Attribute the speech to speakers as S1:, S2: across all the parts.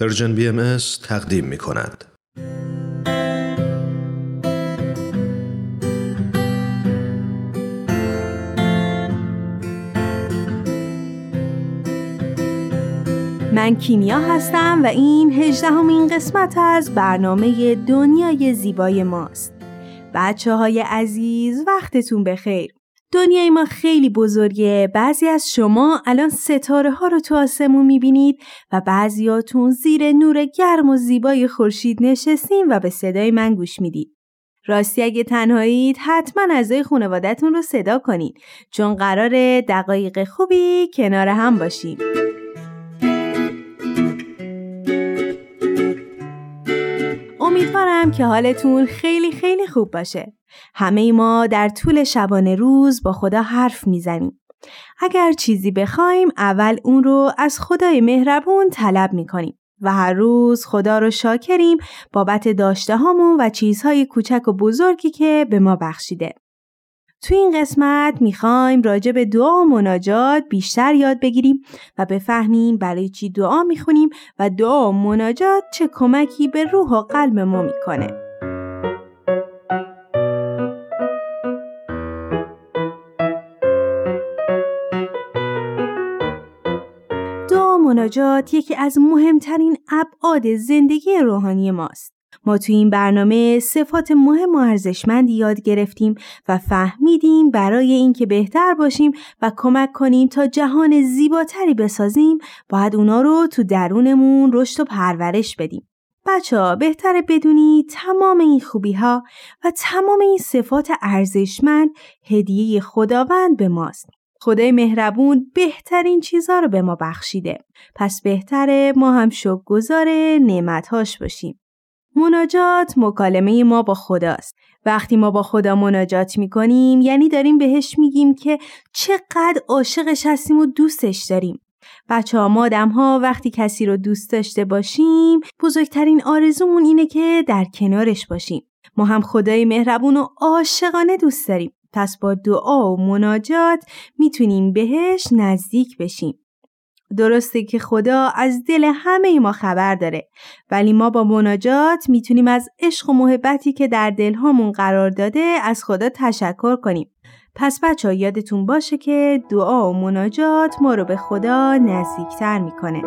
S1: Persian BM تقدیم می کند.
S2: من کیمیا هستم و این هجدهمین قسمت از برنامه دنیای زیبای ماست. بچه های عزیز وقتتون بخیر. دنیای ما خیلی بزرگه بعضی از شما الان ستاره ها رو تو آسمون می‌بینید و بعضیاتون زیر نور گرم و زیبای خورشید نشستین و به صدای من گوش می‌دید. راستی اگه تنهایید حتما اعضای خانوادتون رو صدا کنید چون قرار دقایق خوبی کنار هم باشیم. امیدوارم که حالتون خیلی خیلی خوب باشه. همه ما در طول شبانه روز با خدا حرف می‌زنیم. اگر چیزی بخوایم اول اون رو از خدای مهربون طلب می‌کنیم و هر روز خدا رو شاکریم بابت داشته هامون و چیزهای کوچک و بزرگی که به ما بخشیده. تو این قسمت می‌خوایم راجع به دعا و مناجات بیشتر یاد بگیریم و بفهمیم برای چی دعا می‌خونیم و دعا و مناجات چه کمکی به روح و قلب ما می‌کنه. دعا مناجات یکی از مهمترین ابعاد زندگی روحانی ماست. ما تو این برنامه صفات مهم و ارزشمندی یاد گرفتیم و فهمیدیم برای اینکه بهتر باشیم و کمک کنیم تا جهان زیباتری بسازیم باید اونا رو تو درونمون رشد و پرورش بدیم. بچه ها بهتره بدونی تمام این خوبی ها و تمام این صفات ارزشمند هدیه خداوند به ماست. خدای مهربون بهترین چیزها رو به ما بخشیده. پس بهتره ما هم شکر گذار نعمتهاش باشیم. مناجات مکالمه ما با خداست. وقتی ما با خدا مناجات می‌کنیم یعنی داریم بهش میگیم که چقدر عاشقش هستیم و دوستش داریم. بچه ها مادم ها وقتی کسی رو دوست داشته باشیم بزرگترین آرزومون اینه که در کنارش باشیم. ما هم خدای مهربون و عاشقانه دوست داریم. پس با دعا و مناجات می‌تونیم بهش نزدیک بشیم. درسته که خدا از دل همه ما خبر داره ولی ما با مناجات می‌تونیم از عشق و محبتی که در دلهامون قرار داده از خدا تشکر کنیم. پس بچه یادتون باشه که دعا و مناجات ما رو به خدا نزدیکتر می‌کنه.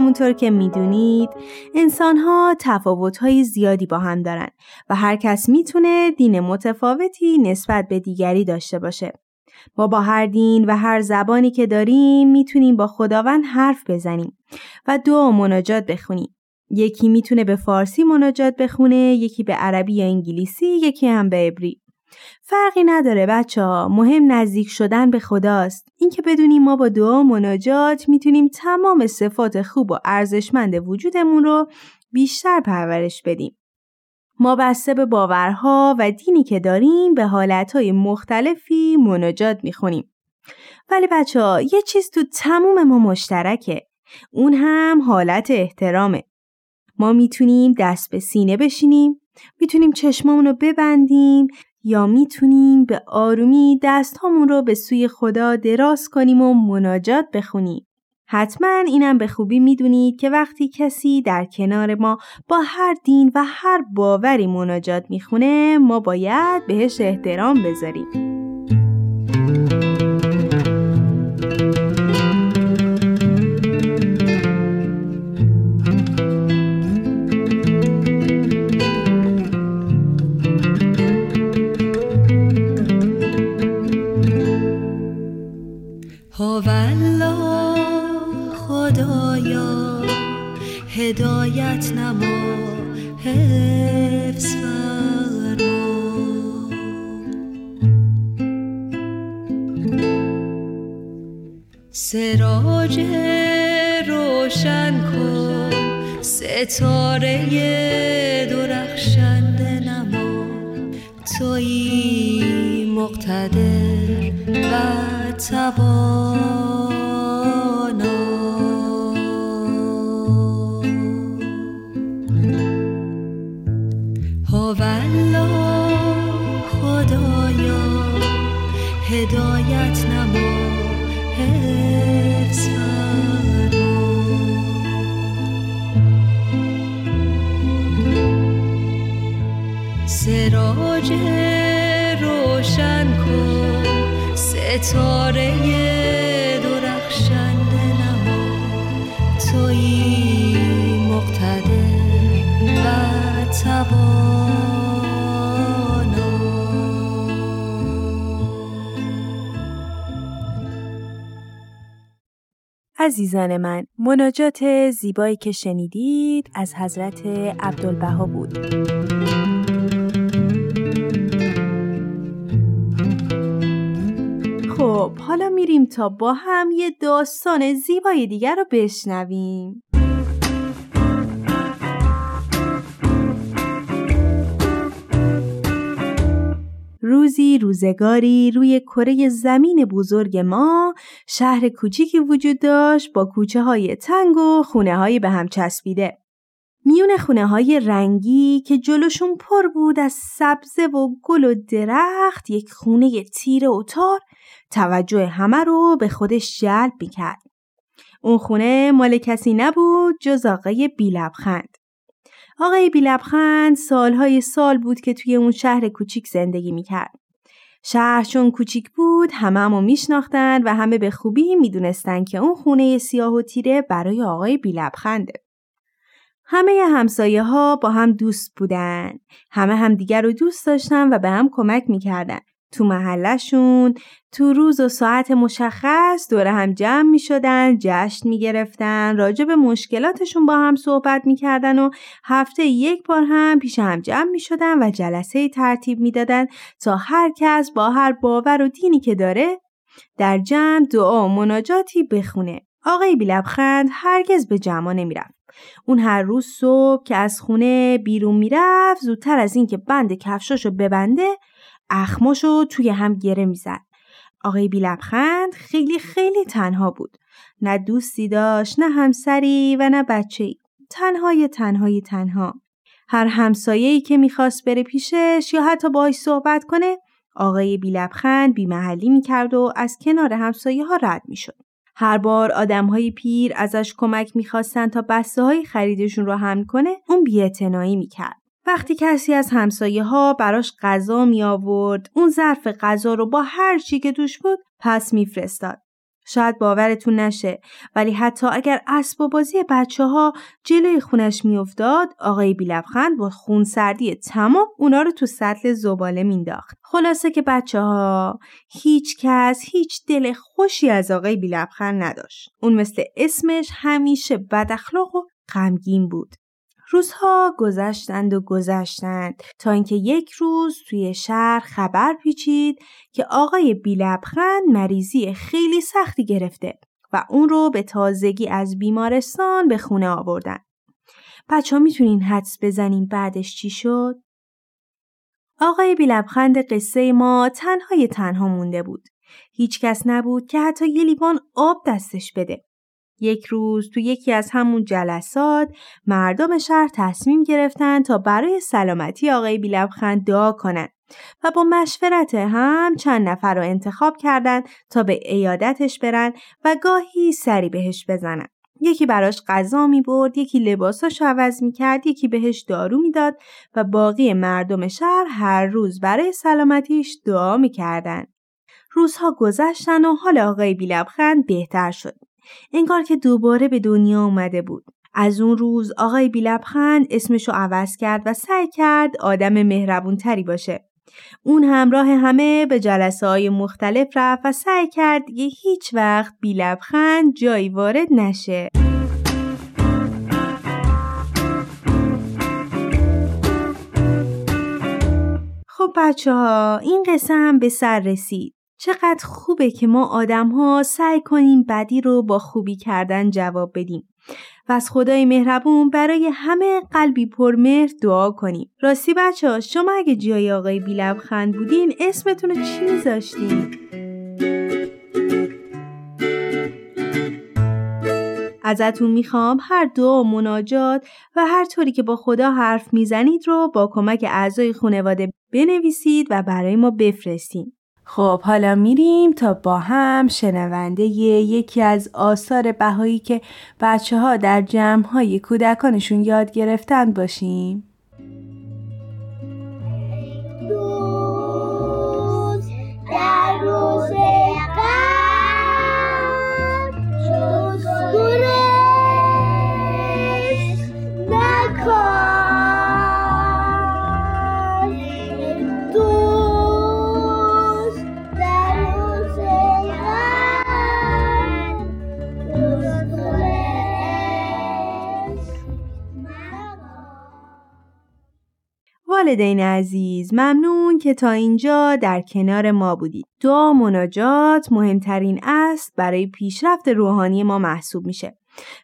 S2: همونطور که می‌دونید انسان ها تفاوت های زیادی با هم دارن و هر کس می‌تونه دین متفاوتی نسبت به دیگری داشته باشه. ما با هر دین و هر زبانی که داریم می‌تونیم با خداوند حرف بزنیم و دعا مناجات بخونیم. یکی می‌تونه به فارسی مناجات بخونه، یکی به عربی یا انگلیسی، یکی هم به عبری. فرقی نداره بچه ها. مهم نزدیک شدن به خداست. اینکه بدونیم ما با دعا و مناجات می‌تونیم تمام صفات خوب و ارزشمند وجودمون رو بیشتر پرورش بدیم. ما بسته به باورها و دینی که داریم به حالتهای مختلفی مناجات می‌خونیم. ولی بچه ها یه چیز تو تموم ما مشترکه. اون هم حالت احترامه. ما می‌تونیم دست به سینه بشینیم می‌تونیم چشمامون ببندیم یا می‌تونیم به آرومی دستهامون رو به سوی خدا دراز کنیم و مناجات بخونیم. حتما اینم به خوبی می‌دونید که وقتی کسی در کنار ما با هر دین و هر باوری مناجات می‌خونه ما باید بهش احترام بذاریم.
S3: فرما. سراج روشن کن ستاره درخشنده نما. توی مقتدر و تبا.
S4: هدایت
S3: نما سراج روشن کن ستاره درخشنده نما. تویی مقتدر
S2: عزیزان من مناجات زیبایی که شنیدید از حضرت عبدالبها بود. خب حالا میریم تا با هم یه داستان زیبای دیگر رو بشنویم. روزی روزگاری روی کره زمین بزرگ ما شهر کوچیکی وجود داشت با کوچه های تنگ و خونه های به هم چسبیده. میون خونه های رنگی که جلوشون پر بود از سبزه و گل و درخت یک خونه تیر و تار توجه همه رو به خودش جلب می‌کرد. اون خونه مال کسی نبود جز آقای بیلبخند. آقای بیلبخند سالهای سال بود که توی اون شهر کوچیک زندگی می‌کرد. شهر چون کوچیک بود همه همو میشناختن و همه به خوبی می‌دونستن که اون خونه سیاه و تیره برای آقای بیلبخنده. همه همسایه ها با هم دوست بودن. همه همدیگر رو دوست داشتن و به هم کمک می‌کردن. تو محلشون تو روز و ساعت مشخص دور هم جمع می شدن جشن می گرفتن راجع به مشکلاتشون با هم صحبت می کردن و هفته یک بار هم پیش هم جمع می شدن و جلسه ترتیب می دادن تا هر کس با هر باور و دینی که داره در جمع دعا و مناجاتی بخونه. آقای بیلبخند هرگز به جمع نمی‌رفت. اون هر روز صبح که از خونه بیرون می‌رفت زودتر از اینکه بند کفشاشو ببنده اخماشو توی هم گره می‌زد. آقای بیلبخند خیلی خیلی تنها بود. نه دوستی داشت، نه همسری و نه بچه ای. تنهای تنهای تنها. هر همسایه‌ای که می‌خواست بره پیشش یا حتی باهاش صحبت کنه آقای بیلبخند بیمحلی می‌کرد و از کنار همسایه ها رد می‌شد. هر بار آدم های پیر ازش کمک می‌خواستن تا بسته های خریدشون رو حمل کنه اون بیاعتنایی می‌کرد. وقتی کسی از همسایه ها براش غذا می آورد اون ظرف غذا رو با هر چی که توش بود پس میفرستاد. شاید باورتون نشه ولی حتی اگر اسب و بازی بچه ها جلوی خونش میافتاد آقای بیلبخند با خون سردی تمام اونا رو تو سطل زباله مینداخت. خلاصه که بچه ها هیچ کس هیچ دل خوشی از آقای بیلبخند نداشت. اون مثل اسمش همیشه بد اخلاق و غمگین بود. روزها گذشتند و گذشتند تا اینکه یک روز توی شهر خبر پیچید که آقای بیلبخند مریضی خیلی سختی گرفته و اون رو به تازگی از بیمارستان به خونه آوردن. بچه ها می‌تونین حدس بزنین بعدش چی شد؟ آقای بیلبخند قصه ما تنهای تنها مونده بود. هیچ کس نبود که حتی یه لیوان آب دستش بده. یک روز تو یکی از همون جلسات مردم شهر تصمیم گرفتن تا برای سلامتی آقای بیلبخند دعا کنند و با مشورت هم چند نفر رو انتخاب کردند تا به ایادتش برن و گاهی سری بهش بزنن. یکی براش غذا می برد، یکی لباساش عوض می کرد، یکی بهش دارو می‌داد و باقی مردم شهر هر روز برای سلامتیش دعا می کردن. روزها گذشتن و حال آقای بیلبخند بهتر شد. انگار که دوباره به دنیا اومده بود. از اون روز آقای بیلبخند اسمشو عوض کرد و سعی کرد آدم مهربون تری باشه. اون همراه همه به جلسه های مختلف رفت و سعی کرد هیچ وقت بیلبخند جایی وارد نشه. خب بچه ها این قصه هم به سر رسید. چقدر خوبه که ما آدم ها سعی کنیم بدی رو با خوبی کردن جواب بدیم و از خدای مهربون برای همه قلبی پرمهر دعا کنیم. راستی بچه ها شما اگه جای آقای بیلبخند بودین اسمتون رو چی میذاشتین؟ ازتون می‌خوام هر دعا و مناجات و هر طوری که با خدا حرف می‌زنید رو با کمک اعضای خانواده بنویسید و برای ما بفرستین. خب حالا میریم تا با هم شنونده یکی از آثار بهایی که بچه ها در جمع های کودکانشون یاد گرفتن باشیم. والدین عزیز ممنون که تا اینجا در کنار ما بودید. دعا مناجات مهمترین است برای پیشرفت روحانی ما محسوب میشه.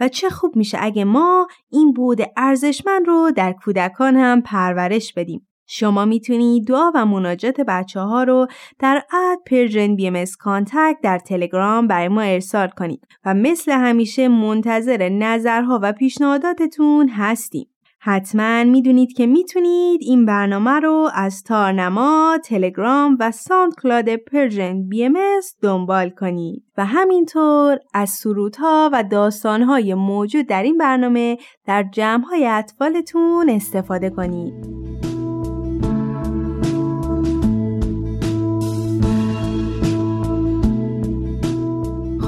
S2: و چه خوب میشه اگه ما این بعد ارزشمند رو در کودکان هم پرورش بدیم. شما می‌تونید دعا و مناجات بچه ها رو در at Persian BM در تلگرام برای ما ارسال کنید و مثل همیشه منتظر نظرها و پیشنهاداتتون هستیم. حتما می‌دونید که می‌تونید این برنامه رو از تارنما، تلگرام و SoundCloud Persian BM دنبال کنید و همینطور از سرودها و داستانهای موجود در این برنامه در جمعهای اطفالتون استفاده کنید.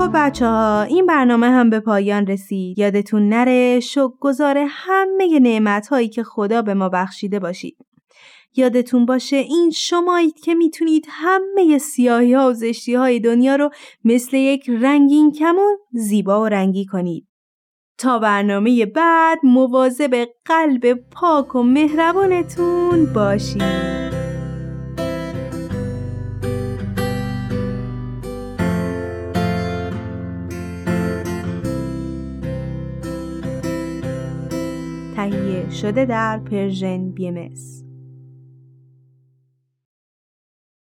S2: خب بچه ها این برنامه هم به پایان رسید. یادتون نره شکرگزار همه نعمت هایی که خدا به ما بخشیده باشید. یادتون باشه این شمایید که می‌تونید همه سیاهی ها و زشتی های دنیا رو مثل یک رنگین کمون زیبا و رنگی کنید. تا برنامه بعد مواظب قلب پاک و مهربانتون باشید. شده در پرژن بی